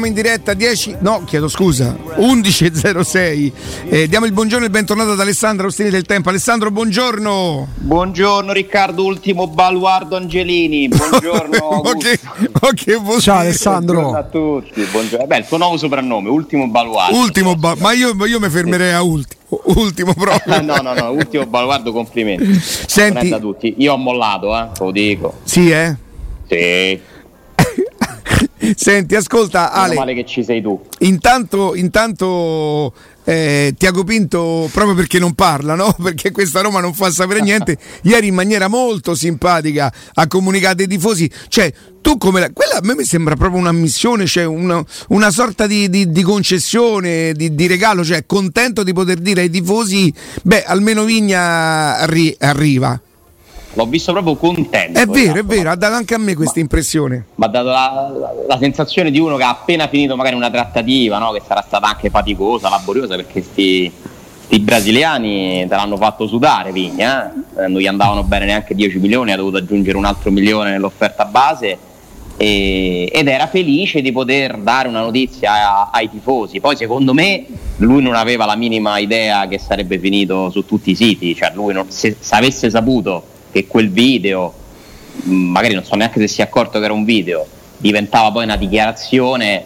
Torniamo, in diretta 10, no chiedo scusa, 11.06. Eh, diamo il buongiorno e il bentornato ad Alessandro Ostini del Tempo. Alessandro, buongiorno. Buongiorno Riccardo, ultimo baluardo Angelini. Buongiorno. ok, ok, Ciao Alessandro. Buongiorno a tutti. Buongiorno. Beh, il tuo nuovo soprannome, ultimo baluardo. Ultimo ba- ma io, io mi fermerei a ultimo. Ultimo proprio. no, no, no, ultimo baluardo, complimenti. Senti, da tutti. Io ho mollato, eh, te lo dico. sì, eh. Sì. Senti, ascolta Meno Ale, male che ci sei tu. intanto, intanto eh, Tiago Pinto, proprio perché non parla, no? perché questa Roma non fa sapere niente, ieri in maniera molto simpatica ha comunicato ai tifosi, cioè tu come la, quella a me mi sembra proprio una missione, cioè una, una sorta di, di- di concessione, di, di regalo, cioè contento di poter dire ai tifosi, beh almeno Vigna arri- arriva. L'ho visto proprio contento. È vero, è esatto, vero, ha dato anche a me questa impressione. Mi ha dato la, la- la sensazione di uno che ha appena finito magari una trattativa, no? che sarà stata anche faticosa, laboriosa, perché sti, sti brasiliani te l'hanno fatto sudare Vigna, eh? non gli andavano bene neanche 10 milioni, ha dovuto aggiungere un altro milione nell'offerta base e- ed era felice di poter dare una notizia a- ai tifosi. Poi secondo me lui non aveva la minima idea che sarebbe finito su tutti i siti, cioè lui non- se, se avesse saputo che quel video mh, magari non so neanche se si è accorto che era un video, diventava poi una dichiarazione,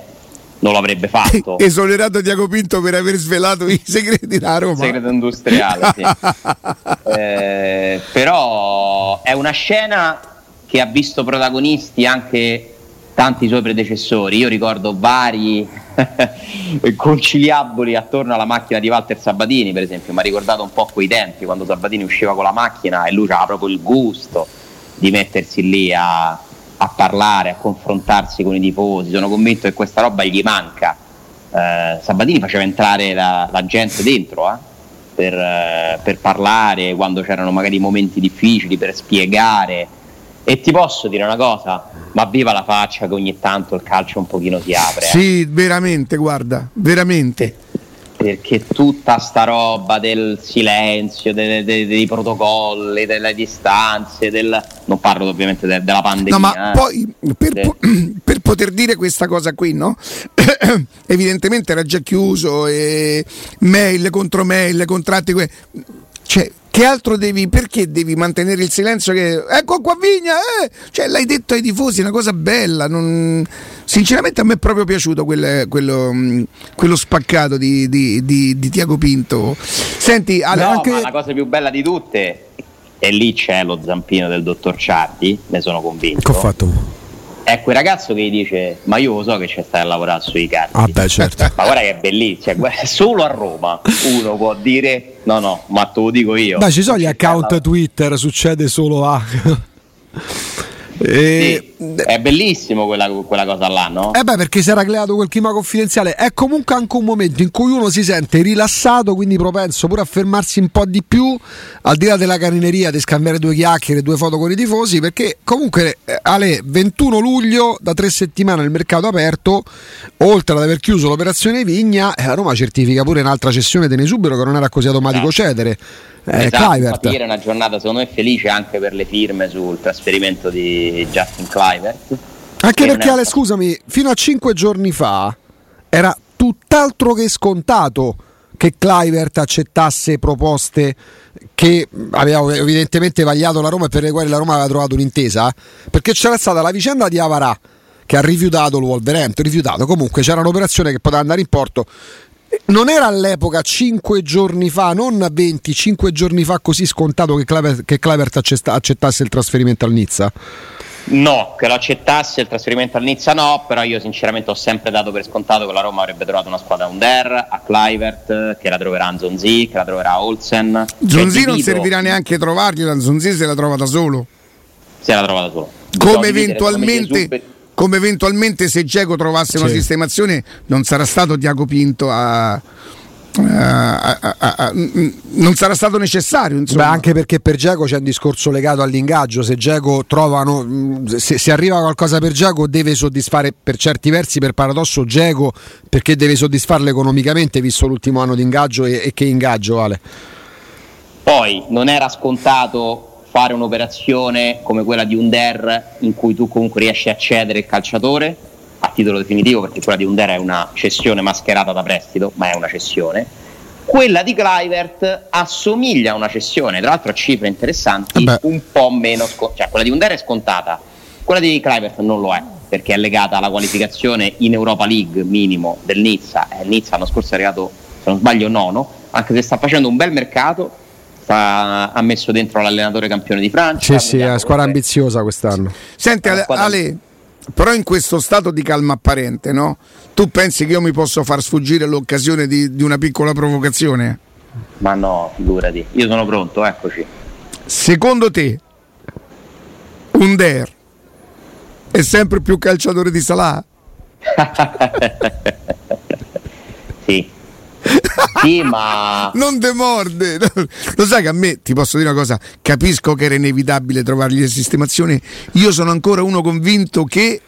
non lo avrebbe fatto. Esonerato Tiago Pinto per aver svelato i segreti della Roma. Segreto industriale, sì. Eh, però è una scena che ha visto protagonisti anche tanti suoi predecessori. Io ricordo vari conciliaboli attorno alla macchina di Walter Sabatini, per esempio. Mi ha ricordato un po' quei tempi quando Sabatini usciva con la macchina e lui aveva proprio il gusto di mettersi lì a, a parlare, a confrontarsi con i tifosi. Sono convinto che questa roba gli manca. Eh, Sabatini faceva entrare la, la gente dentro eh, per, eh, per parlare quando c'erano magari momenti difficili, per spiegare. E ti posso dire una cosa, ma viva la faccia che ogni tanto il calcio un pochino si apre. eh. Sì, veramente, guarda, veramente. perché tutta sta roba del silenzio, de- de- dei protocolli, delle distanze, del... non parlo ovviamente de- della pandemia. No, ma eh. poi per, po- per poter dire questa cosa qui, no? Evidentemente era già chiuso, e mail contro mail, contratti. que- Cioè, che altro devi, perché devi mantenere il silenzio? Che, ecco qua Vigna, eh! Cioè, l'hai detto ai tifosi, è una cosa bella. non- Sinceramente a me è proprio piaciuto quel- quello, mh, quello spaccato di, di, di- di Tiago Pinto. Senti, Ale, No, anche... ma la cosa più bella di tutte, e lì c'è lo zampino del dottor Ciardi, ne sono convinto. Che ho fatto? È quel ragazzo che gli dice: Ma io lo so che c'è stai a lavorare sui cardi. Ah, beh, certo. Ma guarda che è bellissimo, cioè, solo a Roma uno può dire: No, no, ma te lo dico io. Beh, ci sono gli account Twitter, succede solo a. E- Sì, è bellissimo quella, quella cosa là, no? Eh beh, perché si era creato quel clima confidenziale. È comunque anche un momento in cui uno si sente rilassato, quindi propenso pure a fermarsi un po' di più, al di là della carineria, di scambiare due chiacchiere, due foto con i tifosi, perché comunque eh, Ale, 21 luglio, da tre settimane il mercato aperto, oltre ad aver chiuso l'operazione Vigna, eh, a Roma certifica pure un'altra cessione di Nesubero che non era così automatico Esatto. cedere. Eh, Esatto, ieri è una giornata secondo me felice anche per le firme sul trasferimento di Justin Clivert. Anche perché Ale, scusami, fino a cinque giorni fa era tutt'altro che scontato che Clivert accettasse proposte che aveva evidentemente vagliato la Roma e per le quali la Roma aveva trovato un'intesa, perché c'era stata la vicenda di Avarà che ha rifiutato il Wolverhampton, rifiutato, comunque c'era un'operazione che poteva andare in porto. Non era all'epoca, cinque giorni fa, non 20, cinque giorni fa così scontato che Clivert, che accettasse il trasferimento al Nizza? No, che lo accettasse il trasferimento al Nizza no, però io sinceramente ho sempre dato per scontato che la Roma avrebbe trovato una squadra under, a Clivert, che la troverà a Zonzi, che la troverà a Olsen. Zonzi non servirà neanche trovargliela, Zonzi se la trova da solo. Se la trova da solo. Come eventualmente, secondo me, Gesù- come eventualmente se Geco trovasse una Sì. sistemazione non sarà stato Tiago Pinto a... a- a- a- non sarà stato necessario insomma. Beh, anche perché per Giacomo c'è un discorso legato all'ingaggio. Se Giacomo trovano, se, se arriva qualcosa per Giacomo, deve soddisfare per certi versi, per paradosso, Giacomo perché deve soddisfarlo economicamente, visto l'ultimo anno di ingaggio. E, e che ingaggio, Ale? Poi non era scontato fare un'operazione come quella di un DER in cui tu comunque riesci a cedere il calciatore, a titolo definitivo perché quella di Under è una cessione mascherata da prestito, ma è una cessione. Quella di Clivert assomiglia a una cessione, tra l'altro a cifre interessanti, Vabbè. un po' meno scontata, cioè quella di Under è scontata, quella di Clivert non lo è perché è legata alla qualificazione in Europa League minimo del Nizza. Eh, il Nizza l'anno scorso è arrivato, se non sbaglio, nono, anche se sta facendo un bel mercato, sta- ha messo dentro l'allenatore campione di Francia. Sì, sì, è una squadra ambiziosa quest'anno. Senti Ale, Ale, però in questo stato di calma apparente, no? Tu pensi che io mi posso far sfuggire l'occasione di, di una piccola provocazione? Ma no, figurati, io sono pronto, eccoci. Secondo te, Under è sempre più calciatore di Salah? Sì. Sì, ma Non demorde! Lo sai che a me, ti posso dire una cosa, capisco che era inevitabile trovargli le sistemazioni. Io sono ancora uno convinto che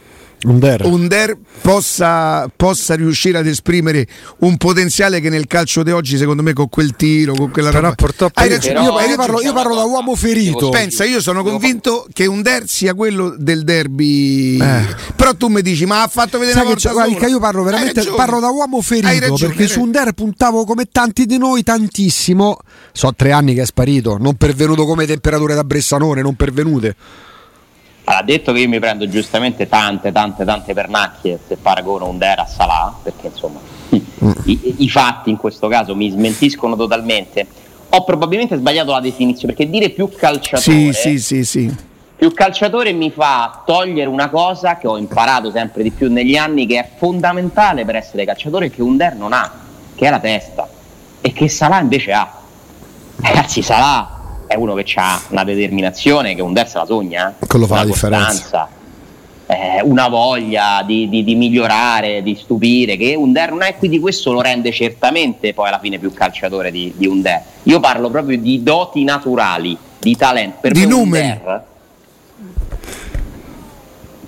Under. Under possa, possa riuscire ad esprimere un potenziale che nel calcio di oggi, secondo me, con quel tiro, con quella Però roba. Hai io, ragione, però- io- io parlo, io parlo da uomo ferito. Pensa, io sono convinto che Under sia quello del derby. Eh. Però tu mi dici, ma ha fatto vedere Sai una volta io parlo veramente parlo da uomo Hai ferito ragione, perché su Under puntavo come tanti di noi tantissimo. So tre anni che è sparito, non pervenuto come temperature da Bressanone, non pervenute. Ha detto che io mi prendo giustamente tante, tante, tante pernacchie se paragono Under a Salah, perché insomma i, i fatti in questo caso mi smentiscono totalmente. Ho probabilmente sbagliato la definizione, perché dire più Sì, calciatore sì, sì, sì. più calciatore mi fa togliere una cosa che ho imparato sempre di più negli anni che è fondamentale per essere calciatore che Under non ha, che è la testa e che Salah invece ha. Ragazzi, Salah è uno che ha una determinazione che Under se la sogna, eh. Quello fa una la differenza. eh, una voglia di, di- di migliorare, di stupire, che Under non è, quindi questo lo rende certamente poi alla fine più calciatore di, di Under. Io parlo proprio di doti naturali, di talento. Per Di me numeri. Under-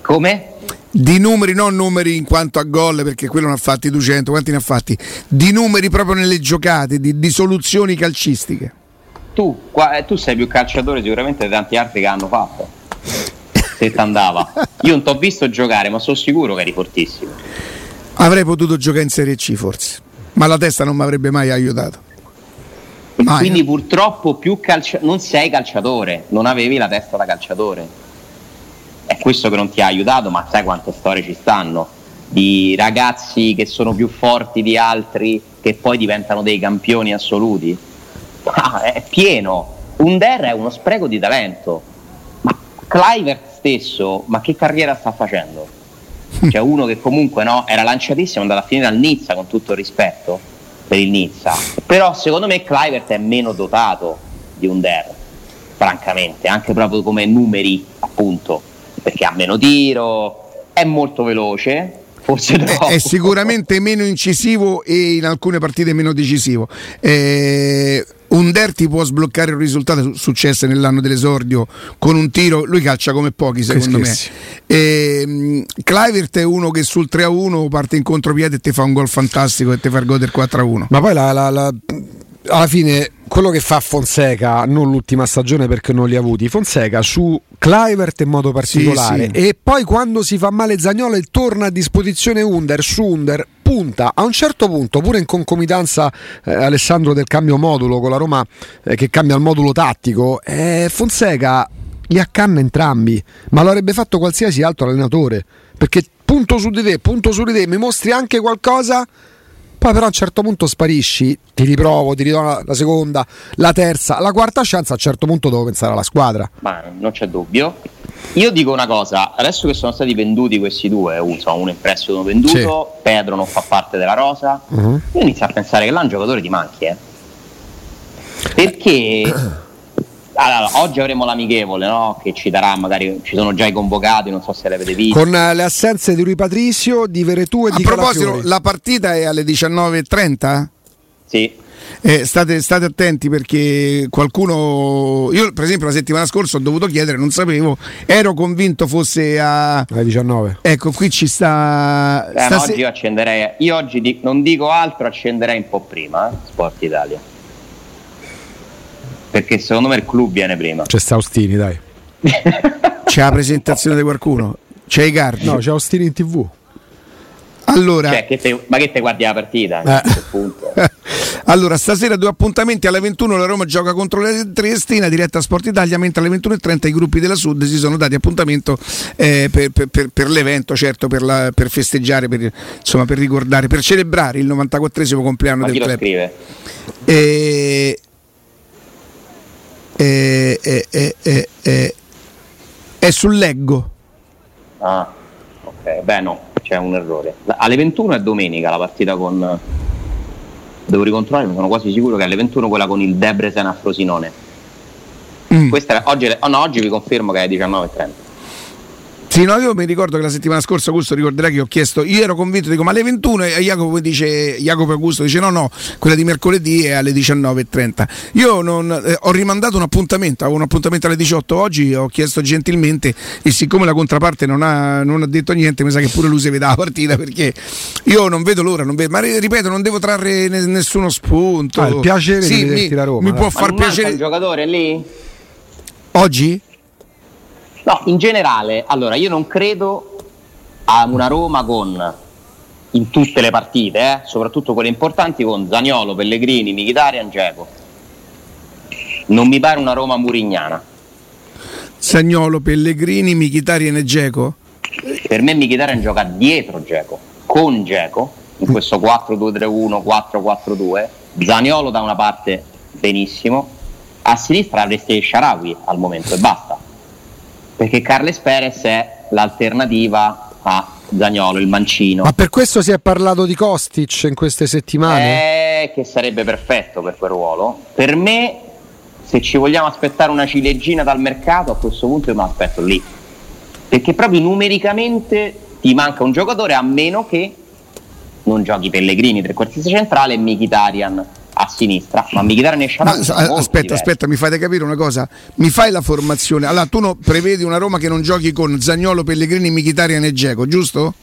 come? Di numeri, non numeri in quanto a gol, perché quello ne ha fatti 200, quanti ne ha fatti? Di numeri proprio nelle giocate, di, di soluzioni calcistiche. Tu, qua- eh, tu sei più calciatore sicuramente di tanti altri che hanno fatto. Se t'andava. Io non ti ho visto giocare, ma sono sicuro che eri fortissimo. Avrei potuto giocare in Serie C forse, ma la testa non mi avrebbe mai aiutato. Mai. Quindi purtroppo più calcia- non sei calciatore, non avevi la testa da calciatore. È questo che non ti ha aiutato, ma sai quante storie ci stanno di ragazzi che sono più forti di altri che poi diventano dei campioni assoluti. Ah, è pieno. Under è uno spreco di talento. Ma Clivert stesso, ma che carriera sta facendo? Cioè uno che comunque no, era lanciatissimo, è andato a finire al Nizza con tutto il rispetto per il Nizza. Però secondo me Clivert è meno dotato di Under, francamente, anche proprio come numeri, appunto, perché ha meno tiro, è molto veloce, forse è sicuramente meno incisivo e in alcune partite meno decisivo. Eh, Under ti può sbloccare un risultato, su- successe nell'anno dell'esordio con un tiro, lui calcia come pochi secondo me. Eh, Clivert è uno che sul 3-1 parte in contropiede e ti fa un gol fantastico e ti fa il gol del 4-1. Ma poi la- la- la- alla fine quello che fa Fonseca, non l'ultima stagione perché non li ha avuti, Fonseca su Clivert in modo particolare Sì, sì. e poi quando si fa male Zagnolo e torna a disposizione Under su Under punta a un certo punto pure in concomitanza eh, Alessandro del cambio modulo con la Roma eh, che cambia il modulo tattico eh, Fonseca li accanna entrambi ma lo avrebbe fatto qualsiasi altro allenatore perché punto su di te punto su di te mi mostri anche qualcosa poi però a un certo punto sparisci, ti riprovo, ti ridò la, la seconda, la terza, la quarta chance, a un certo punto devo pensare alla squadra. Ma non c'è dubbio. Io dico una cosa, adesso che sono stati venduti questi due, insomma, uno in prestito uno venduto, Pedro non fa parte della rosa, Mhm. io inizio a pensare che là un giocatore ti manchi, eh. Perché allora, oggi avremo l'amichevole, no? Che ci darà, magari ci sono già i convocati, non so se le avete viste. Con eh, le assenze di Rui Patricio, di Veretù e A di proposito, Calafiori. la partita è alle 19.30? Sì. Eh, state, state attenti perché qualcuno. Io, per esempio, la settimana scorsa ho dovuto chiedere, non sapevo, ero convinto fosse a. alle 19. Ecco, qui ci sta. Eh, ma stase- oggi io accenderei, io oggi di- non dico altro, accenderei un po' prima, eh, Sport Italia. Perché secondo me il club viene prima. C'è sta Austini, dai. C'è la presentazione di qualcuno? C'è i cardi? No, c'è Austini in tv. Allora, Cioè, che te- ma che te guardi la partita? Eh. A punto. allora, stasera due appuntamenti alle 21 la Roma gioca contro la Triestina, diretta a Sport Italia, mentre alle 21.30 i gruppi della Sud si sono dati appuntamento eh, per, per- per- per l'evento, certo, per, la- per festeggiare, per, insomma, per ricordare, per celebrare il 94esimo compleanno Ma del chi lo club. scrive? E, e- e- e- e- e- è sul leggo. Ah, ok. Beh, no, c'è un errore. Alle 21 è domenica la partita con. Devo ricontrollare, sono quasi sicuro che alle 21 quella con il Debrecen a Frosinone. Mm. Questa oggi, oh no, oggi vi confermo che è 19.30. Sì, no, io mi ricordo che la settimana scorsa Augusto ricorderà che ho chiesto, io ero convinto, dico ma alle 21 e Jacopo dice, Jacopo Augusto dice no no, quella di mercoledì è alle 19.30. Io non, eh, ho rimandato un appuntamento, avevo un appuntamento alle 18 oggi, ho chiesto gentilmente e siccome la contraparte non ha, non ha detto niente, mi sa che pure lui si vede la partita perché io non vedo l'ora, non vedo, ma ri- ripeto non devo trarre ne- nessuno spunto. Ah, il piacere di Sì, vederti mi, la Roma, mi può Ma far piacere. un giocatore lì? Oggi? No, in generale, allora io non credo a una Roma con in tutte le partite, eh, soprattutto quelle importanti, con Zagnolo, Pellegrini, Mkhitaryan, Dzeko. Non mi pare una Roma murignana. Sagnolo, Pellegrini, Michitarian e Geco? Per me Mkhitaryan gioca dietro Dzeko, con Dzeko, in questo 4-2-3-1, 4-4-2. Zagnolo da una parte benissimo, a sinistra avresti Sharawi al momento e basta. Perché Carles Perez è l'alternativa a Zagnolo, il mancino. Ma per questo si è parlato di Kostic in queste settimane? Eh, che sarebbe perfetto per quel ruolo. Per me, se ci vogliamo aspettare una ciliegina dal mercato, a questo punto io mi aspetto lì. Perché proprio numericamente ti manca un giocatore a meno che non giochi Pellegrini trequartista centrale e Mkhitaryan a sinistra. Ma Mkhitaryan e Ma, Sharawi sono a- molto aspetta, diversi. aspetta, mi fate capire una cosa. Mi fai la formazione. Allora, tu no- prevedi una Roma che non giochi con Zagnolo, Pellegrini, Michitarian e Geco, giusto?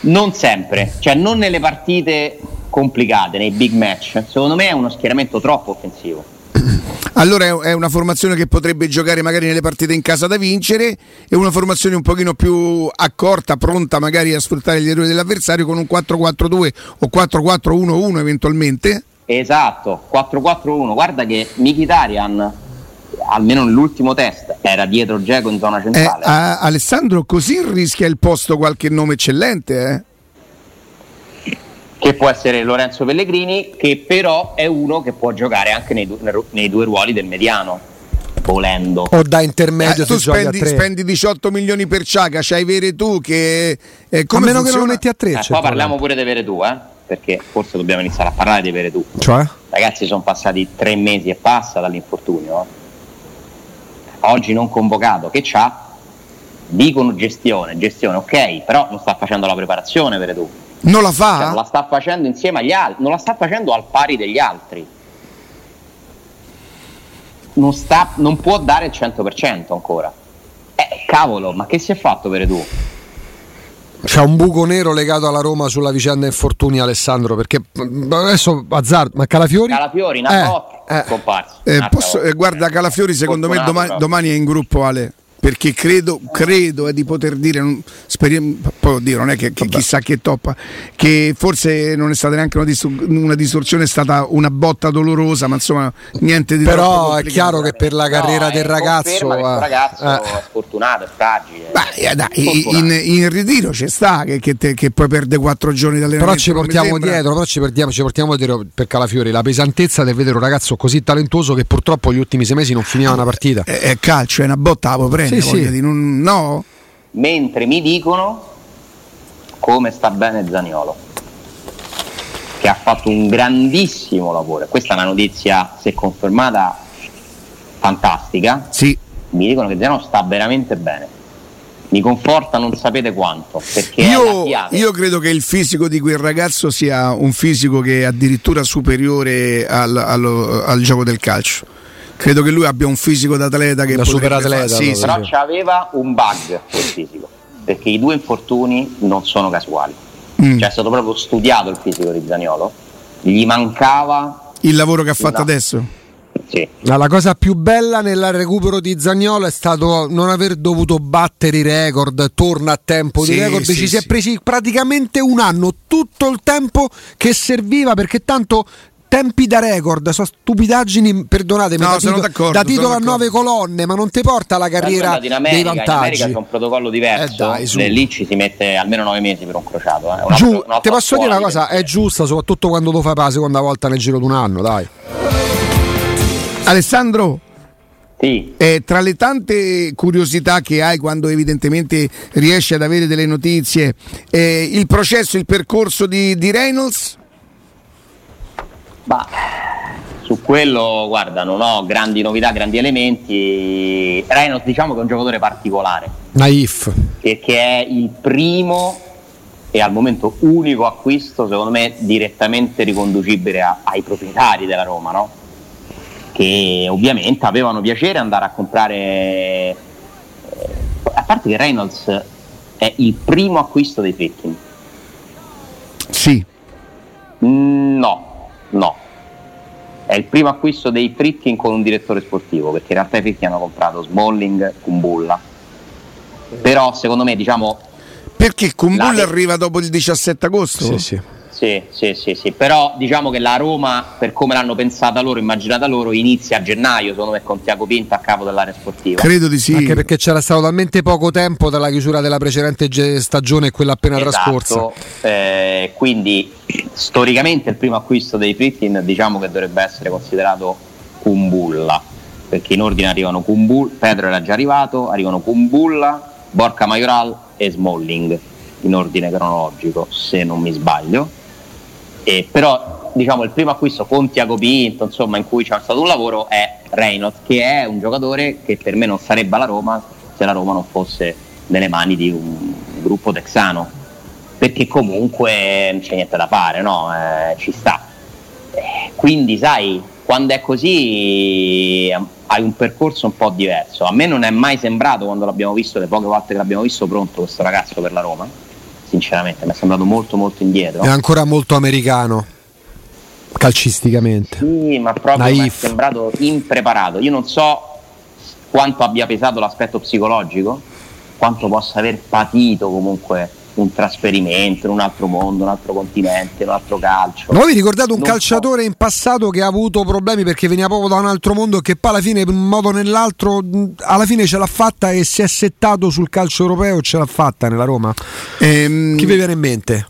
Non sempre, cioè non nelle partite complicate, nei big match. Secondo me è uno schieramento troppo offensivo. Allora è- è una formazione che potrebbe giocare magari nelle partite in casa da vincere e una formazione un pochino più accorta, pronta magari a sfruttare gli errori dell'avversario con un 4-4-2 o 4-4-1-1 eventualmente. Esatto, 4-4-1. Guarda che Mkhitaryan, almeno nell'ultimo test, era dietro Geco in zona Eh, centrale. a- Alessandro così rischia il posto qualche nome eccellente, eh? Che può essere Lorenzo Pellegrini, che però è uno che può giocare anche nei, du- nei due ruoli del mediano, volendo. O da intermedio Eh, tu a spendi, spendi 18 milioni per Ciaga, c'hai vere tu che eh, a come meno che non lo funziona? metti a tre. Eh, poi parliamo pure di Veretù, eh? perché forse dobbiamo iniziare a parlare di Veretù. Cioè? Ragazzi, sono passati tre mesi e passa dall'infortunio. eh. Oggi non convocato, che c'ha? Dicono gestione, gestione, ok, però non sta facendo la preparazione per tu. Non la Cioè, fa? non la sta facendo insieme agli altri, non la sta facendo al pari degli altri. Non, sta- non può dare il 100% ancora. Eh, cavolo, ma che si è fatto per tu? C'è un buco nero legato alla Roma sulla vicenda infortuni Alessandro perché mm, adesso azzardo, ma Calafiori? Calafiori, Eh, Nabotti, eh. scomparso. Eh, Un'altra posso- eh, guarda, Calafiori secondo me domani, domani è in gruppo Ale. Perché credo, credo eh, di poter dire, non- speriamo- poi oddio, non è che, che chissà che toppa, che forse non è stata neanche una, distor- una distorsione, è stata una botta dolorosa, ma insomma niente di Però è chiaro che per la carriera No, del eh, ragazzo... conferma che questo eh, ragazzo eh. è sfortunato, è fragile. Beh, eh, dai, in, in ritiro ci sta che, che te- che poi perde quattro giorni Però d'allenamento. ci portiamo dietro, però ci portiamo, ci portiamo dietro per Calafiori la pesantezza del vedere un ragazzo così talentuoso che purtroppo gli ultimi sei mesi non finiva una partita. È, è calcio, è una botta, la può prendere. Sì, voglio sì. dire, non- no? Mentre mi dicono come sta bene Zaniolo, che ha fatto un grandissimo lavoro. E Questa è una notizia, se confermata, fantastica. Sì. Mi dicono che Zaniolo sta veramente bene. Mi conforta non sapete quanto, Io, io credo che il fisico di quel ragazzo sia un fisico che è addirittura superiore al, allo- al gioco del calcio. Credo che lui abbia un fisico d'atleta che Da superatleta, fare- Sì, sì. Però c'aveva un bug quel fisico, perché i due infortuni non sono casuali. Mm. Cioè è stato proprio studiato il fisico di Zaniolo, gli mancava Il lavoro che ha fatto No. adesso. sì. La cosa più bella nel recupero di Zagnolo è stato non aver dovuto battere i record, torna a tempo Sì, di record, sì, ci sì. si è presi praticamente un anno, tutto il tempo che serviva perché tanto tempi da record, sono stupidaggini, perdonatemi, No, da, sono titolo, d'accordo, da titolo sono a nove colonne, ma non ti porta alla carriera dei in America, in vantaggi. America c'è un protocollo diverso. Eh dai, su. lì ci si mette almeno nove mesi per un crociato. Eh. Una- Giù, ti posso dire una cosa, è giusta soprattutto quando lo fai per la seconda volta nel giro di un anno, dai. Alessandro, Sì, eh, tra le tante curiosità che hai quando evidentemente riesci ad avere delle notizie, eh, il processo, il percorso di, di Reynolds? Ma su quello, guarda, non ho grandi novità, grandi elementi. Reynolds diciamo che è un giocatore particolare, Naif. che, che è il primo e al momento unico acquisto, secondo me, direttamente riconducibile a- ai proprietari della Roma, no? Che ovviamente avevano piacere andare a comprare. eh, a parte che Reynolds è il primo acquisto dei Fritkin. Sì. Mm, No, no. È il primo acquisto dei Fritkin con un direttore sportivo, perché in realtà i Fritkin hanno comprato Smalling, Kumbulla. Però secondo me, diciamo, Perché Kumbulla La- arriva dopo il 17 agosto? Sì, sì. Sì, sì, sì, sì. Però diciamo che la Roma, per come l'hanno pensata loro, immaginata loro, inizia a gennaio, secondo me, con Tiago Pinto a capo dell'area sportiva. Credo di sì. Anche perché c'era stato talmente poco tempo dalla chiusura della precedente stagione e quella appena trascorsa. Esatto, eh, quindi storicamente il primo acquisto dei Fritkin diciamo che dovrebbe essere considerato Kumbulla perché in ordine arrivano Kumbulla, Pedro era già arrivato, arrivano Kumbulla, Borca Majoral e Smalling in ordine cronologico se non mi sbaglio e però diciamo il primo acquisto con Tiago Pinto insomma in cui c'è stato un lavoro è Reynolds che è un giocatore che per me non sarebbe alla Roma se la Roma non fosse nelle mani di un gruppo texano. Perché comunque non c'è niente da fare no? Eh, ci sta. Eh, quindi sai quando è così eh, hai un percorso un po' diverso. A me non è mai sembrato quando l'abbiamo visto le poche volte che l'abbiamo visto pronto questo ragazzo per la Roma sinceramente mi è sembrato molto molto indietro È ancora molto americano. Calcisticamente. Sì, ma proprio mi è sembrato impreparato. Io non so quanto abbia pesato l'aspetto psicologico, quanto possa aver patito comunque un trasferimento in un altro mondo, un altro continente, un altro calcio. Ma voi vi ricordate un Non calciatore in passato che ha avuto problemi perché veniva proprio da un altro mondo e che poi alla fine, in un modo o nell'altro, alla fine ce l'ha fatta e si è settato sul calcio europeo e ce l'ha fatta nella Roma? Ehm, Chi vi viene in mente?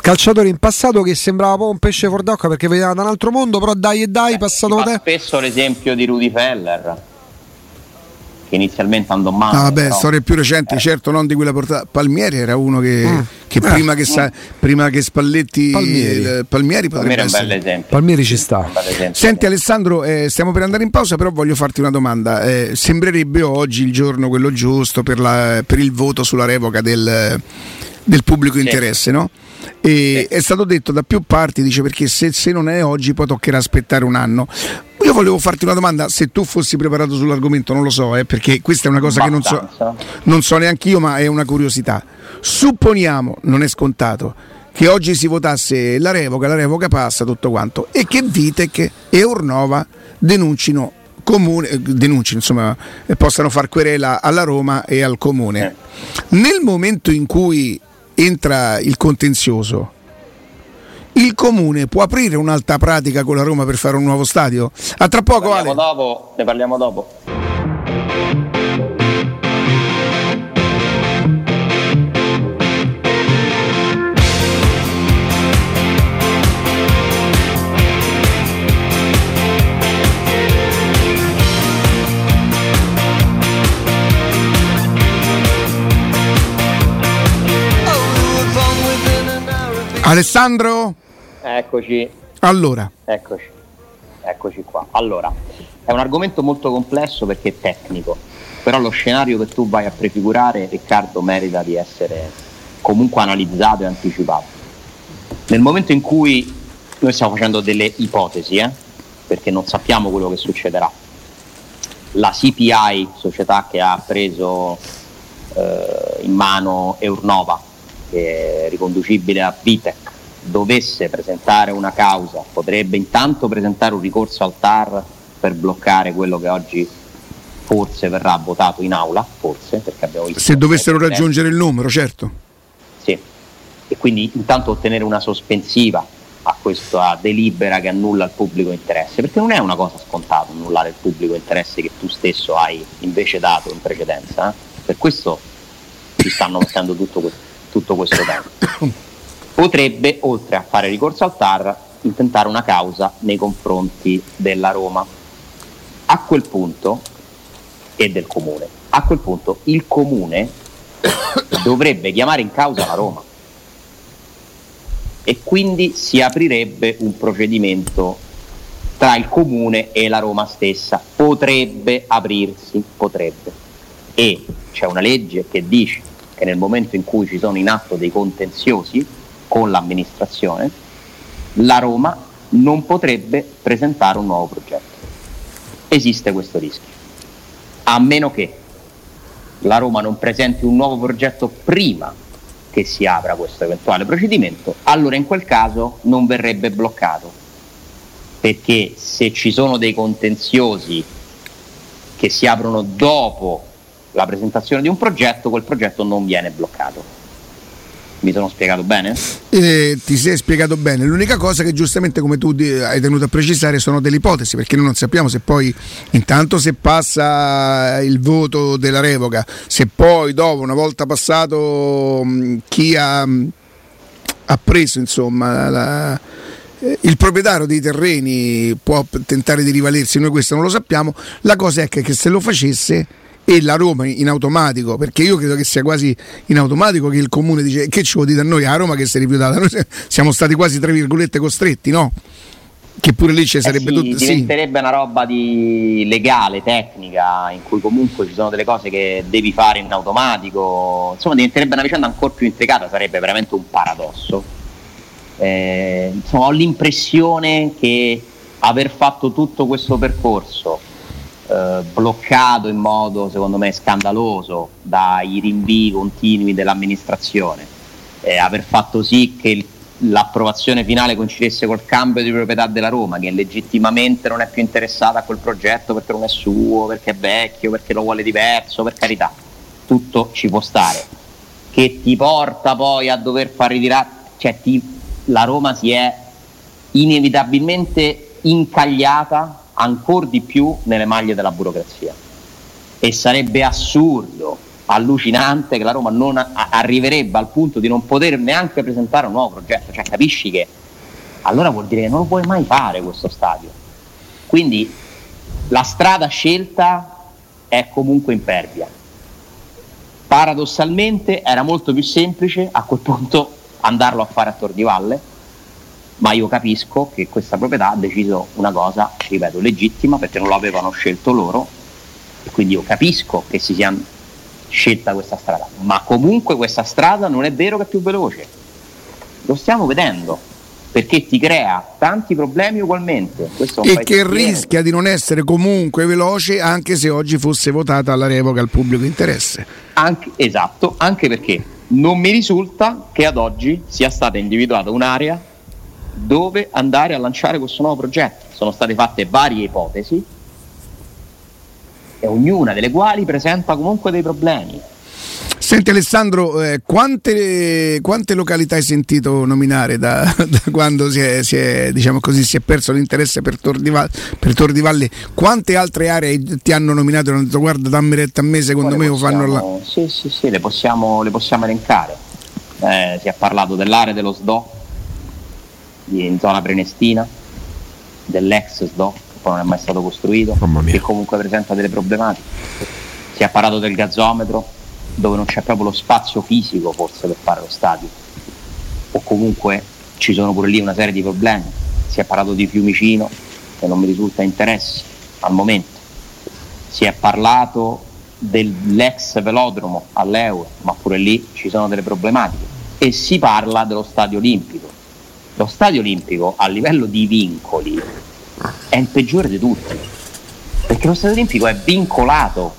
Calciatore in passato che sembrava proprio un pesce fuor d'acqua perché veniva da un altro mondo, però dai e dai, Eh, passato fa te. spesso l'esempio di Rudy Feller, che inizialmente andò male. No, vabbè, però- storie più recenti, certo, non di quella portata. Palmieri era uno che, Mm. che Eh. prima, che sa- prima che Spalletti Palmieri. eh, Palmieri potrebbe esempio. Palmieri ci sta. Senti Alessandro, eh, stiamo per andare in pausa, però voglio farti una domanda. Eh, sembrerebbe oggi il giorno quello giusto per, la- per il voto sulla revoca del, del pubblico Sì. interesse, no? E Sì. È stato detto da più parti, dice perché se, se non è oggi poi toccherà aspettare un anno. Io volevo farti una domanda, se tu fossi preparato sull'argomento, non lo so, eh, perché questa è una cosa che non so, non so neanche io, ma è una curiosità. Supponiamo, non è scontato, che oggi si votasse la revoca, la revoca passa, tutto quanto, e che Vitec e Ornova denuncino comune, eh, denuncino, insomma, eh, possano far querela alla Roma e al comune. Nel momento in cui entra il contenzioso, il comune può aprire un'alta pratica con la Roma per fare un nuovo stadio? A tra poco, Ne Ale. dopo, ne parliamo dopo. Alessandro? Eccoci, Allora, eccoci, eccoci qua. Allora, è un argomento molto complesso perché è tecnico, però lo scenario che tu vai a prefigurare, Riccardo, merita di essere comunque analizzato e anticipato. Nel momento in cui noi stiamo facendo delle ipotesi, eh, perché non sappiamo quello che succederà, la CPI, società che ha preso eh, in mano Eurnova, che è riconducibile a Vitec, dovesse presentare una causa, potrebbe intanto presentare un ricorso al TAR per bloccare quello che oggi forse verrà votato in aula, forse, perché abbiamo visto... Se dovessero raggiungere il numero, certo. Sì, e quindi intanto ottenere una sospensiva a questa delibera che annulla il pubblico interesse, perché non è una cosa scontata annullare il pubblico interesse che tu stesso hai invece dato in precedenza, eh? per questo ci stanno mettendo tutto, tutto questo tempo. Potrebbe, oltre a fare ricorso al TAR, intentare una causa nei confronti della Roma. A quel punto, e del comune, a quel punto il comune dovrebbe chiamare in causa la Roma e quindi si aprirebbe un procedimento tra il comune e la Roma stessa. Potrebbe aprirsi, potrebbe. E c'è una legge che dice che nel momento in cui ci sono in atto dei contenziosi con l'amministrazione, la Roma non potrebbe presentare un nuovo progetto. Esiste questo rischio. A meno che la Roma non presenti un nuovo progetto prima che si apra questo eventuale procedimento, allora in quel caso non verrebbe bloccato. Perché se ci sono dei contenziosi che si aprono dopo la presentazione di un progetto, quel progetto non viene bloccato. Mi sono spiegato bene? Eh, ti sei spiegato bene. L'unica cosa che giustamente come tu hai tenuto a precisare sono delle ipotesi, perché noi non sappiamo se poi intanto se passa il voto della revoca, se poi dopo, una volta passato chi ha, ha preso insomma la, eh, il proprietario dei terreni può tentare di rivalersi, noi questo non lo sappiamo. La cosa è che, che se lo facesse e la Roma in automatico, perché io credo che sia quasi in automatico che il comune dice che ci vuol dire a noi a Roma che si è rifiutata, noi siamo stati quasi tra virgolette costretti, no? Che pure lì ci sarebbe eh sì, tutto. Diventerebbe sì. una roba di legale, tecnica, in cui comunque ci sono delle cose che devi fare in automatico. Insomma, diventerebbe una vicenda ancora più intricata, sarebbe veramente un paradosso. Eh, insomma, ho l'impressione che aver fatto tutto questo percorso eh, bloccato in modo secondo me scandaloso dai rinvii continui dell'amministrazione, eh, aver fatto sì che il, l'approvazione finale coincidesse col cambio di proprietà della Roma, che legittimamente non è più interessata a quel progetto perché non è suo, perché è vecchio, perché lo vuole diverso, per carità, tutto ci può stare. Che ti porta poi a dover far ritirare, cioè ti, la Roma si è inevitabilmente incagliata ancora di più nelle maglie della burocrazia. E sarebbe assurdo, allucinante che la Roma non a- arriverebbe al punto di non poter neanche presentare un nuovo progetto. Cioè capisci che allora vuol dire che non lo puoi mai fare questo stadio. Quindi la strada scelta è comunque impervia. Paradossalmente era molto più semplice a quel punto andarlo a fare a Tor di Valle ma io capisco che questa proprietà ha deciso una cosa, ripeto, legittima perché non lo avevano scelto loro e quindi io capisco che si sia scelta questa strada, ma comunque questa strada non è vero che è più veloce, lo stiamo vedendo perché ti crea tanti problemi ugualmente. e che rischia di non essere comunque veloce anche se oggi fosse votata la revoca al pubblico interesse. Anche, esatto, anche perché non mi risulta che ad oggi sia stata individuata un'area dove andare a lanciare questo nuovo progetto. Sono state fatte varie ipotesi e ognuna delle quali presenta comunque dei problemi. Senti Alessandro, eh, quante, quante, località hai sentito nominare da, da quando si è, si, è, diciamo così, si è, perso l'interesse per Tor, di Valle, per Tor di Valle? Quante altre aree ti hanno nominato e hanno detto guarda dammi retta a me, secondo me possiamo, lo fanno là? Sì, sì, sì, le possiamo, le possiamo elencare. Eh, si è parlato dell'area dello SDO, in zona Prenestina, dell'ex SDO, che poi non è mai stato costruito, che comunque presenta delle problematiche. Si è parlato del gazzometro, dove non c'è proprio lo spazio fisico forse per fare lo stadio, o comunque ci sono pure lì una serie di problemi. Si è parlato di Fiumicino, che non mi risulta interesse al momento. Si è parlato dell'ex velodromo all'Euro, ma pure lì ci sono delle problematiche. E si parla dello stadio olimpico, lo stadio olimpico a livello di vincoli è il peggiore di tutti, perché lo stadio olimpico è vincolato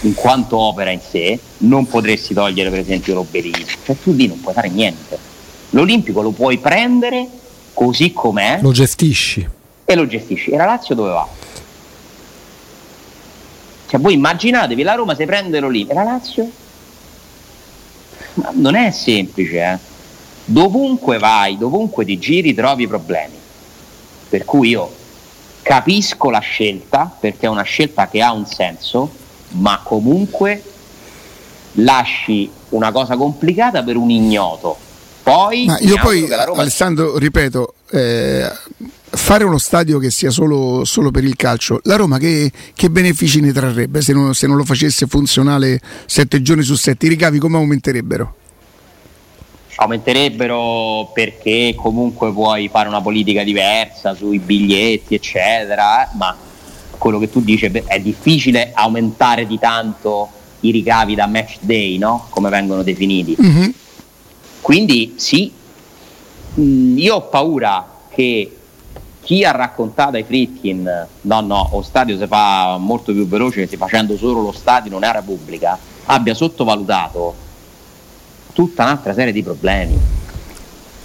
in quanto opera in sé, non potresti togliere per esempio l'obelisco, cioè tu lì non puoi fare niente. L'olimpico lo puoi prendere così com'è. Lo gestisci. E lo gestisci. E la Lazio dove va? Cioè, voi immaginatevi la Roma se prende l'Olimpia e la Lazio? Ma non è semplice, eh. Dovunque vai, dovunque ti giri, trovi problemi. Per cui io capisco la scelta, perché è una scelta che ha un senso, ma comunque lasci una cosa complicata per un ignoto. Poi, ma io poi, Roma... Alessandro, ripeto, eh, fare uno stadio che sia solo, solo, per il calcio, la Roma che, che benefici ne trarrebbe se non, se non, lo facesse funzionale sette giorni su sette? I ricavi come aumenterebbero? Aumenterebbero perché comunque puoi fare una politica diversa sui biglietti, eccetera, ma quello che tu dici è difficile aumentare di tanto i ricavi da match day, no? come vengono definiti. Mm-hmm. Quindi sì, mm, io ho paura che chi ha raccontato ai Fritkin no no, lo stadio si fa molto più veloce facendo solo lo stadio non è Repubblica, abbia sottovalutato tutta un'altra serie di problemi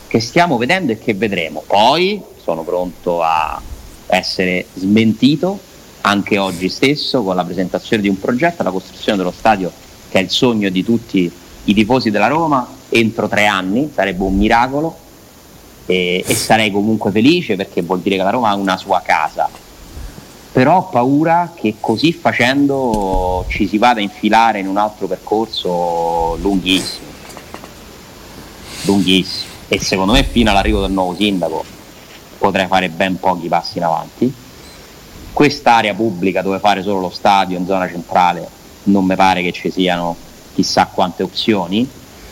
che stiamo vedendo e che vedremo. Poi sono pronto a essere smentito anche oggi stesso con la presentazione di un progetto, la costruzione dello stadio che è il sogno di tutti i tifosi della Roma entro tre anni, sarebbe un miracolo e, e sarei comunque felice perché vuol dire che la Roma ha una sua casa. Però ho paura che così facendo ci si vada a infilare in un altro percorso lunghissimo. Lunghissimo. E secondo me fino all'arrivo del nuovo sindaco potrei fare ben pochi passi in avanti quest'area pubblica dove fare solo lo stadio in zona centrale non mi pare che ci siano chissà quante opzioni,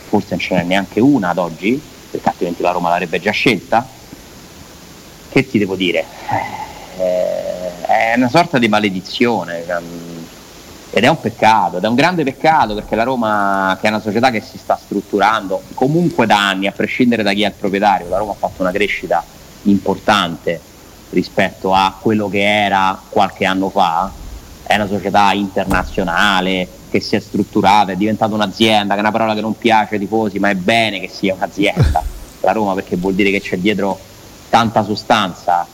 forse non ce n'è neanche una ad oggi, perché altrimenti la Roma l'avrebbe già scelta. Che ti devo dire? Eh, è una sorta di maledizione ehm, ed è un peccato, ed è un grande peccato perché la Roma, che è una società che si sta strutturando comunque da anni, a prescindere da chi è il proprietario, la Roma ha fatto una crescita importante rispetto a quello che era qualche anno fa, è una società internazionale che si è strutturata, è diventata un'azienda, che è una parola che non piace ai tifosi, ma è bene che sia un'azienda, la Roma perché vuol dire che c'è dietro tanta sostanza,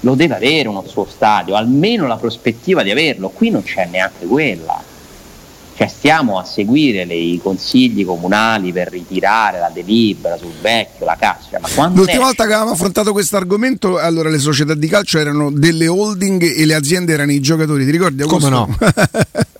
lo deve avere uno suo stadio, almeno la prospettiva di averlo, qui non c'è neanche quella cioè stiamo a seguire le, i consigli comunali per ritirare la delibera sul vecchio, la caccia. Ma L'ultima esce? volta che avevamo affrontato questo argomento, allora le società di calcio erano delle holding e le aziende erano i giocatori, ti ricordi? Augusto? Come no?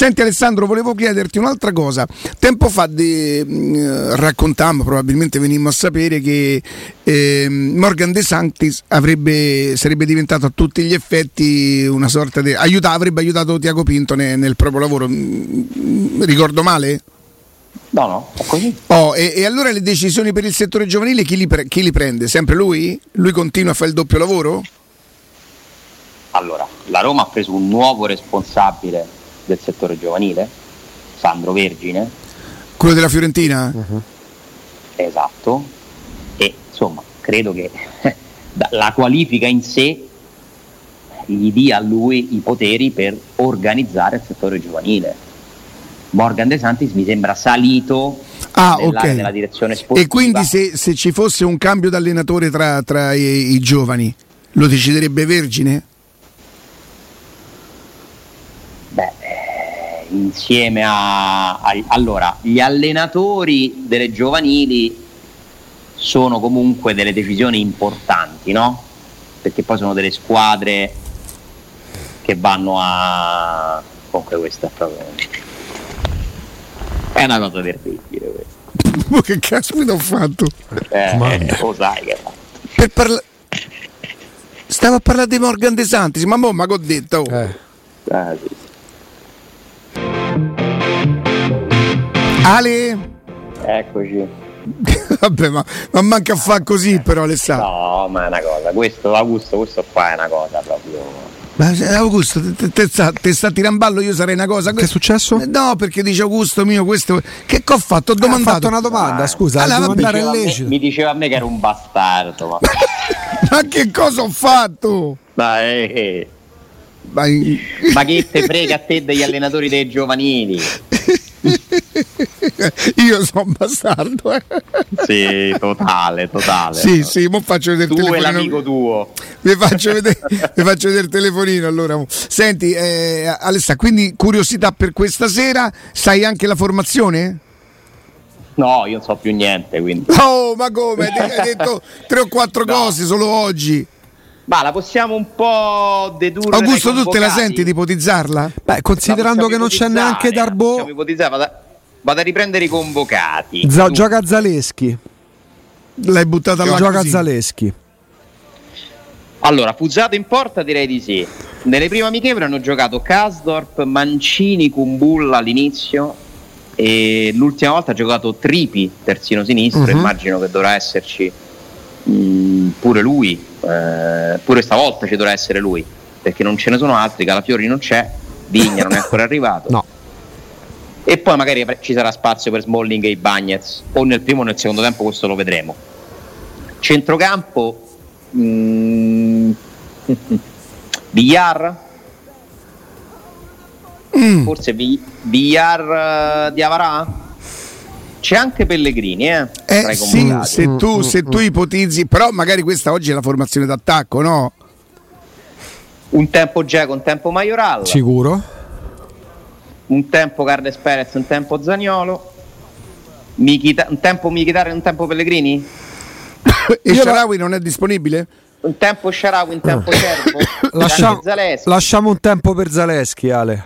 Senti Alessandro, volevo chiederti un'altra cosa. Tempo fa de, eh, raccontammo, probabilmente venimmo a sapere che eh, Morgan De Sanctis avrebbe, sarebbe diventato a tutti gli effetti una sorta di... Aiuta, avrebbe aiutato Tiago Pinto nel, nel proprio lavoro. Mm, ricordo male? No, no, è così. Oh, e, e, allora le decisioni per il settore giovanile chi li, pre- chi li prende? Sempre lui? Lui continua a fare il doppio lavoro? Allora, la Roma ha preso un nuovo responsabile del settore giovanile, Sandro Vergine. Quello della Fiorentina? Uh-huh. Esatto, e insomma credo che la qualifica in sé gli dia a lui i poteri per organizzare il settore giovanile. Morgan De Santis mi sembra salito ah, okay. nella direzione sportiva. E quindi se, se, ci fosse un cambio d'allenatore tra, tra i, i giovani, lo deciderebbe Vergine? Insieme a, a, allora gli allenatori delle giovanili sono comunque delle decisioni importanti no? perché poi sono delle squadre che vanno a comunque questa è proprio è una cosa terribile questa che caspita ho fatto eh, eh, lo sai che per parla... stavo a parlare di Morgan De Santis ma mo ma che ho detto oh. eh. Ah, sì. Ale? Eccoci. Vabbè, ma, ma, manca a fare così però Alessandro. No, ma è una cosa, questo Augusto, questo qua è una cosa proprio. Ma Augusto, te, sta, te sta tirando io sarei una cosa. Che è successo? No, perché dice Augusto mio, questo. Che ho fatto? Ho domandato. Ha fatto una domanda, ah, scusa. Allora, diceva me, mi diceva a me che era un bastardo. Ma, ma che cosa ho fatto? Ma, eh, ma, ma che te frega a te degli allenatori dei giovanili? Io sono bastardo. Eh. Sì, totale, totale. Sì, sì, mo faccio vedere tu il telefonino. e l'amico tuo. Vi faccio vedere, vi faccio vedere il telefonino allora. Senti, eh, Alessa, quindi curiosità per questa sera, sai anche la formazione? No, io non so più niente, quindi. Oh, ma come? Hai detto tre o quattro no. cose solo oggi. Ma la possiamo un po' dedurre. Augusto, tu te la senti di ipotizzarla? Beh, considerando che non c'è neanche Darbo. Vado, vado a riprendere i convocati. Z- gioca Zaleschi. L'hai buttata là. Gioca così. Zaleschi. Allora, Fuzzato in porta direi di sì. Nelle prime amichevoli hanno giocato Kasdorp, Mancini, Kumbulla all'inizio e l'ultima volta ha giocato Tripi, terzino sinistro, uh-huh. immagino che dovrà esserci mh, mm, pure lui, eh, pure stavolta ci dovrà essere lui, perché non ce ne sono altri, Calafiori non c'è, Vigna non è ancora arrivato. No. E poi magari ci sarà spazio per Smalling e i Bagnets, o nel primo o nel secondo tempo, questo lo vedremo. Centrocampo, mh, mm, Villar? Mm. Forse Villar uh, di Avarà? C'è anche Pellegrini, eh? Eh sì, se tu, se tu ipotizzi, però magari questa oggi è la formazione d'attacco, no? Un tempo Geco, un tempo Majoral. Sicuro. Un tempo Carles Perez, un tempo Zagnolo. Michita- un tempo Michitare, un tempo Pellegrini? e Sharawi non è disponibile? Un tempo Sharawi, un tempo Cervo. Lasciamo, lasciamo un tempo per Zaleschi, Ale.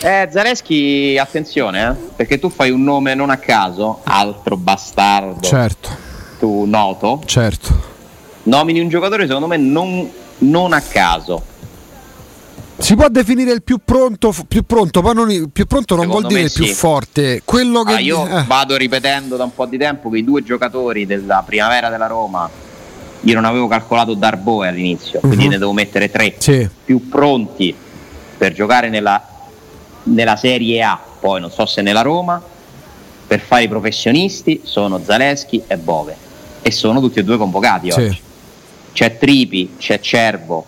Eh, Zaleschi, attenzione, eh, perché tu fai un nome non a caso, altro bastardo. Certo. Tu noto. Certo. Nomini un giocatore, secondo me, non, non a caso. Si può definire il più pronto, più pronto, poi non, più pronto non vuol dire il più forte. Quello che ah, io eh. vado ripetendo da un po' di tempo che i due giocatori della primavera della Roma, io non avevo calcolato Darboe all'inizio, uh-huh. quindi mhm. ne devo mettere tre sì. più pronti per giocare nella nella Serie A, poi non so se nella Roma, per fare i professionisti sono Zaleschi e Bove e sono tutti e due convocati sì. oggi. C'è Tripi, c'è Cervo,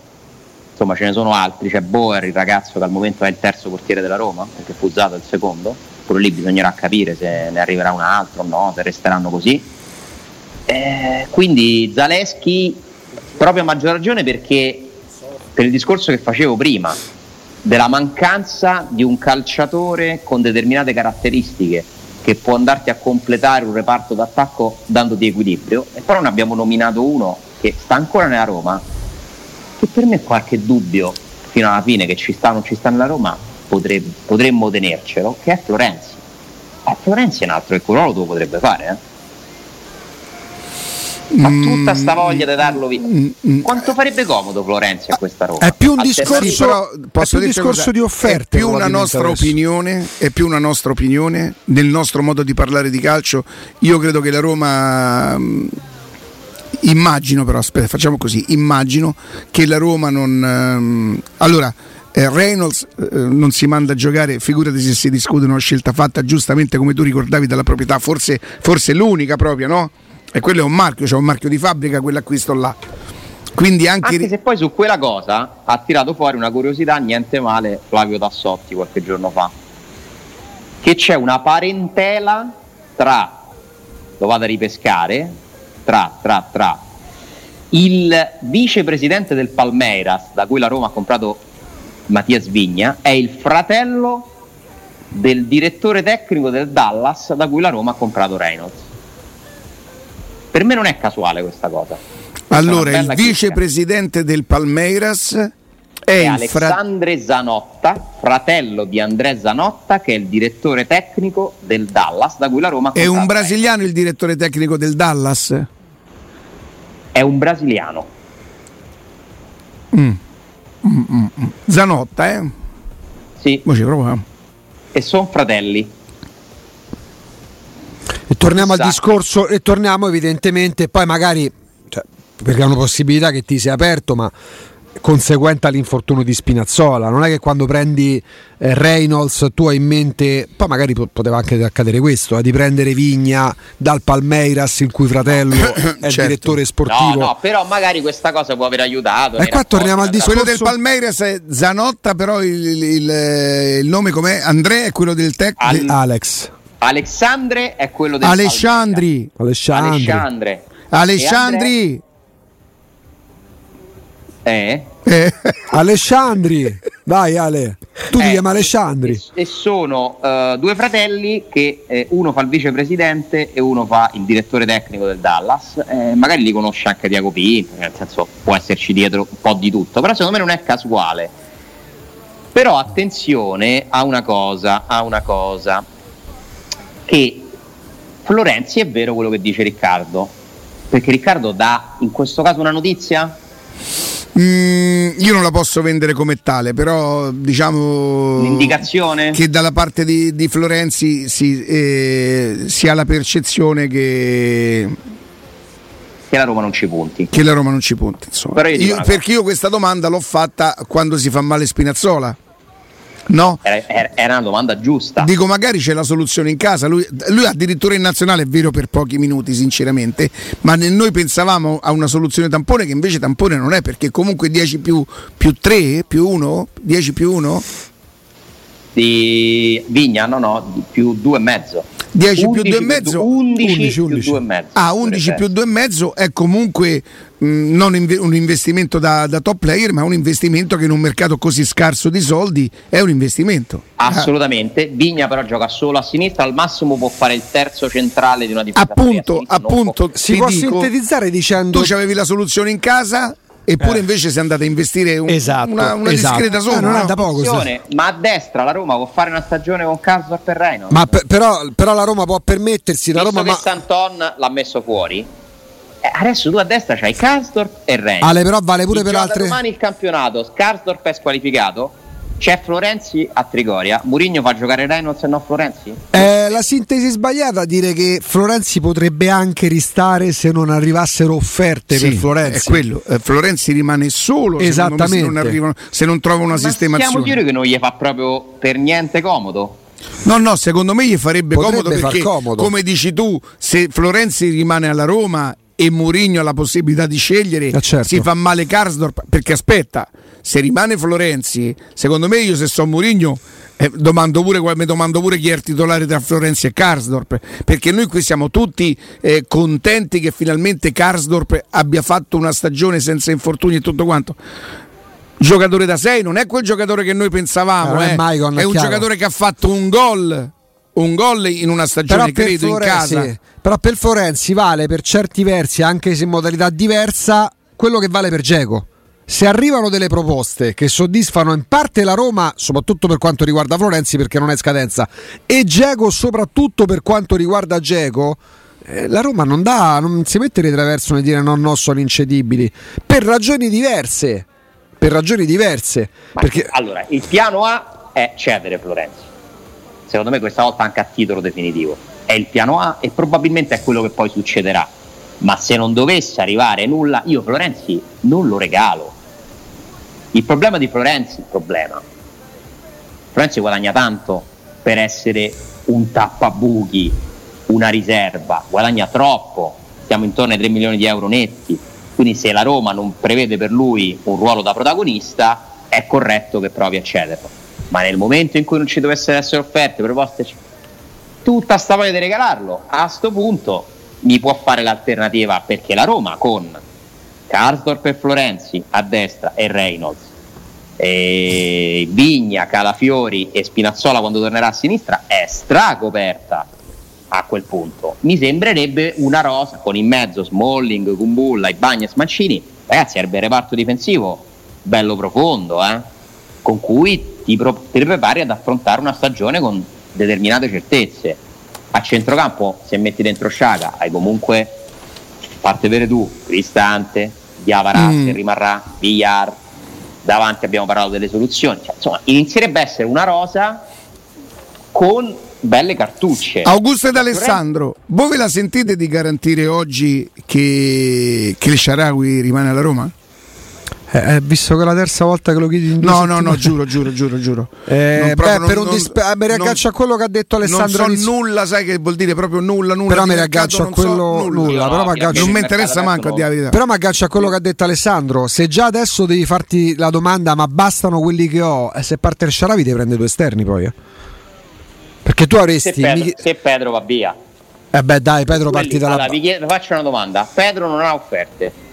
insomma ce ne sono altri, c'è Boer, il ragazzo che al momento è il terzo portiere della Roma, perché fu usato il secondo, pure lì bisognerà capire se ne arriverà un altro o no, se resteranno così. Eh, quindi Zaleschi proprio a maggior ragione perché per il discorso che facevo prima, della mancanza di un calciatore con determinate caratteristiche che può andarti a completare un reparto d'attacco dandoti equilibrio e poi non abbiamo nominato uno che sta ancora nella Roma che per me qualche dubbio fino alla fine che ci sta o non ci sta nella Roma potremmo, potremmo tenercelo che è Florenzi a Florenzi è un altro che quello lo potrebbe fare eh? Ha tutta sta voglia di darlo via. Mm, mm. Quanto farebbe comodo Florenzi a questa Roma? È più un discorso, però, posso è più un discorso di offerte. È più, una nostra opinione, è più una nostra opinione nel nostro modo di parlare di calcio. Io credo che la Roma mm, immagino però aspetta facciamo così immagino che la Roma non allora eh, Reynolds eh, non si manda a giocare, figurati se si discute una scelta fatta giustamente come tu ricordavi dalla proprietà, forse, forse l'unica propria, no? E quello è un marchio, c'è cioè un marchio di fabbrica quell'acquisto là. Quindi anche... anche se poi su quella cosa ha tirato fuori una curiosità, niente male, Flavio Tassotti qualche giorno fa, che c'è una parentela tra, lo vado a ripescare, tra, tra, tra il vicepresidente del Palmeiras, da cui la Roma ha comprato Mattia Svigna, è il fratello del direttore tecnico del Dallas, da cui la Roma ha comprato Reynolds. Per me non è casuale questa cosa. Allora, il vicepresidente del Palmeiras è, è Alessandre fra... Zanotta, fratello di Andrea Zanotta, che è il direttore tecnico del Dallas, da cui la Roma È un brasiliano il direttore tecnico del Dallas? È un brasiliano. Mm. Mm, mm, mm. Zanotta, eh? Sì. E sono fratelli. E torniamo al discorso e torniamo evidentemente, poi magari, cioè, perché è una possibilità che ti sia aperto, ma conseguente all'infortunio di Spinazzola. Non è che quando prendi eh, Reynolds tu hai in mente, poi magari poteva anche accadere questo, eh, di prendere Vigna dal Palmeiras, il cui fratello è certo. il direttore sportivo. No, no, però magari questa cosa può aver aiutato. E qua torniamo al discorso. Quello del Palmeiras è Zanotta, però il, il, il, il nome com'è? Andrea è quello del tecnico. Al... Alex. Alexandre è quello del Alessandri. Alessandri. Alessandre. Alessandri. Eh? Eh. Alessandri. Vai Ale. Tu ti Eh, chiami Alessandri. E, e sono eh, due fratelli che eh, uno fa il vicepresidente e uno fa il direttore tecnico del Dallas. Eh, magari li conosce anche Diaco Pinto, nel senso può esserci dietro un po' di tutto, però secondo me non è casuale. Però attenzione a una cosa, a una cosa, che Florenzi è vero quello che dice Riccardo, perché Riccardo dà in questo caso una notizia? Mm, io non la posso vendere come tale, però diciamo Un'indicazione? che dalla parte di, di Florenzi si, eh, si ha la percezione che, Che la Roma non ci punti. che la Roma non ci punta. Insomma. Io Io- perché io questa domanda l'ho fatta quando si fa male Spinazzola. No? Era, era- una domanda giusta. Dico, magari c'è la soluzione in casa. Lui, lui addirittura in nazionale è vero per pochi minuti, sinceramente, ma noi pensavamo a una soluzione tampone che invece tampone non è, perché comunque 10 più, più 3 più 1, 10 più 1, Di Vigna, no, no, di più due e mezzo. 10 più due e mezzo? 11, 11, più 11. due e mezzo. Ah, 11 più 2 e mezzo è comunque mh, non inve- un investimento da, da top player, ma un investimento che in un mercato così scarso di soldi è un investimento. Ah, Assolutamente, Vigna però gioca solo a sinistra, al massimo può fare il terzo centrale di una difesa. appunto, appunto, Si ti può dico, sintetizzare dicendo tu avevi la soluzione in casa eppure invece sei andato a investire un- Esatto, una, una esatto. discreta Eh, somma. non è no? poco. sì. Attenzione, Ma a destra la Roma può fare una stagione con Karsdorp e Reino. Ma per- però, però la Roma può permettersi, la Visto Roma che ma- Santon l'ha messo fuori, eh, adesso tu a destra c'hai Karsdorp e Reino. Ale però vale pure Si per altre domani il campionato, Karsdorp è squalificato, c'è Florenzi a Trigoria, Murigno fa giocare Reynolds e no Florenzi? Eh, la sintesi sbagliata dire che Florenzi potrebbe anche ristare se non arrivassero offerte Sì, per Florenzi. È quello. Eh, Florenzi rimane solo me, se Esattamente. non, arrivano, se non trova una Ma sistemazione. sicuri che non gli fa proprio per niente comodo? No, no, secondo me gli farebbe Potrebbe comodo far perché, comodo. come dici tu, se Florenzi rimane alla Roma e Mourinho ha la possibilità di scegliere, Eh, certo. si fa male Karsdorp. Perché aspetta, se rimane Florenzi, secondo me io se so Mourinho eh, domando pure, mi domando pure chi è il titolare tra Florenzi e Karsdorp. Perché noi qui siamo tutti eh, contenti che finalmente Karsdorp abbia fatto una stagione senza infortuni e tutto quanto. Giocatore da 6 non è quel giocatore che noi pensavamo, Eh, eh. Maicon, è è un chiaro. giocatore che ha fatto un gol un gol in una stagione, credo, in Florenzi- casa. però per Florenzi vale per certi versi, anche se in modalità diversa, quello che vale per Geco. Se arrivano delle proposte che soddisfano in parte la Roma, soprattutto per quanto riguarda Florenzi, perché non è scadenza, e Geco soprattutto per quanto riguarda Geco, eh, la Roma non dà, non si mette di traverso nel dire no, no, sono incedibili, per ragioni diverse. Per ragioni diverse. Perché Allora, il piano A è cedere Florenzi. Secondo me questa volta anche a titolo definitivo. È il piano A e probabilmente è quello che poi succederà. Ma se non dovesse arrivare nulla, io Florenzi non lo regalo. Il problema di Florenzi, il problema. Florenzi guadagna tanto per essere un tappabuchi, una riserva, guadagna troppo, siamo intorno ai 3 milioni di euro netti, quindi se la Roma non prevede per lui un ruolo da protagonista è corretto che provi a cederlo, ma nel momento in cui non ci dovessero essere offerte, proposte, tutta sta voglia di regalarlo, a sto punto mi può fare l'alternativa perché la Roma con Karsdorp e Florenzi a destra e Reynolds e Vigna, Calafiori e Spinazzola quando tornerà a sinistra è stracoperta a quel punto. Mi sembrerebbe una rosa con in mezzo Smalling, Kumbulla, Ibagnez, Mancini. Ragazzi, il reparto difensivo bello profondo, eh? con cui ti, pro- ti prepari ad affrontare una stagione con determinate certezze. A centrocampo, se metti dentro Sciaga, hai comunque parte vere tu, Cristante, Diavara Mm. che rimarrà, Villar, davanti abbiamo parlato delle soluzioni, Cioè, insomma inizierebbe a essere una rosa con belle cartucce. Augusto ed Alessandro, voi ve la sentite di garantire oggi che, che il Sharawi rimane alla Roma? Eh, eh, visto che è la terza volta che lo chiedi in due No, no, no, settimane- giuro, giuro, giuro, giuro. Eh, Non beh, proprio- per non- un dispe- non- eh, mi riaggancio non- a quello che ha detto Alessandro Non so nulla, sai che vuol dire proprio nulla, nulla. Però mi riaggancio a non so quello- nulla, Io però no, mi aggancio- Non mi interessa manco adesso di la verità. Però mi aggancio a quello che ha detto Alessandro. Se già adesso devi farti la domanda, ma bastano quelli che ho, e se parte il Sharavi ti prende due esterni poi. eh. Perché tu avresti. Se Pedro, mi- se Pedro va via. Eh beh, dai, Pedro Quelli- parti dalla. allora, vi chiedo- faccio una domanda. Pedro non ha offerte.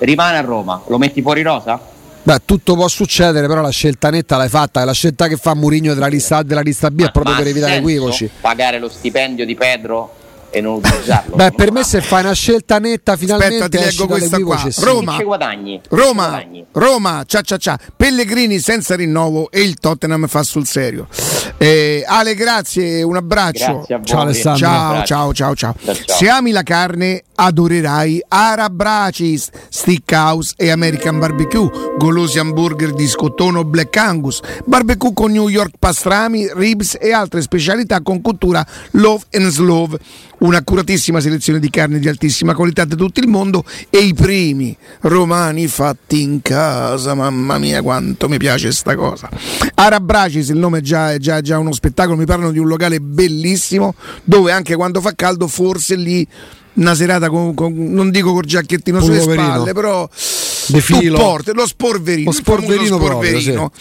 Rimane a Roma. Lo metti fuori rosa? Beh, tutto può succedere, però la scelta netta l'hai fatta. La scelta che fa Murigno della lista A e della lista B è Ma- proprio ma per evitare equivoci. Pagare lo stipendio di Pedro e non utilizzarlo. Beh, Non per me se fai una scelta netta finalmente Aspetta, ti leggo questa qua. Roma. Guadagni? Roma, ci guadagni? Roma, cia cia cia. Pellegrini senza rinnovo e il Tottenham fa sul serio. Eh, Ale, grazie, un abbraccio. Grazie a voi. Ciao, Alessandro. Ciao, ciao, ciao, ciao. Ciao, ciao. Se ami la carne, adorerai Arabracis, Steakhouse e American Barbecue, golosi hamburger di scottone o Black Angus, barbecue con New York pastrami, ribs e altre specialità con cottura Love and Slove. Un'accuratissima selezione di carne di altissima qualità da tutto il mondo e i primi romani fatti in casa. Mamma mia, quanto mi piace sta cosa. Arabracis, il nome è già, è già, è già uno spettacolo. Mi parlano di un locale bellissimo dove anche quando fa caldo, forse lì una serata con, con- non dico col giacchettino sulle Pulloverino. spalle, però De filo. tu porti lo sporverino, Lo famoso sporverino proprio, sporverino.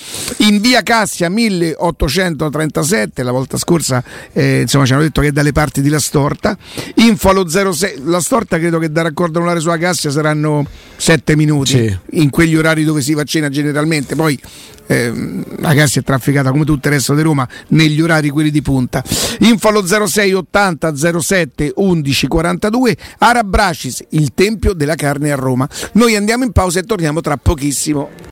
in via Cassia 1837, la volta scorsa eh, insomma ci hanno detto che è dalle parti di La Storta, info allo 06, La Storta credo che da raccordo anulare sulla Cassia saranno 7 minuti Sì. in quegli orari dove si va a cena generalmente, poi ehm, la Cassia è trafficata come tutto il resto di Roma negli orari quelli di punta. Info allo 06 80 07 11 42 Arabracis, il tempio della carne a Roma. Noi andiamo in pausa e torniamo tra pochissimo.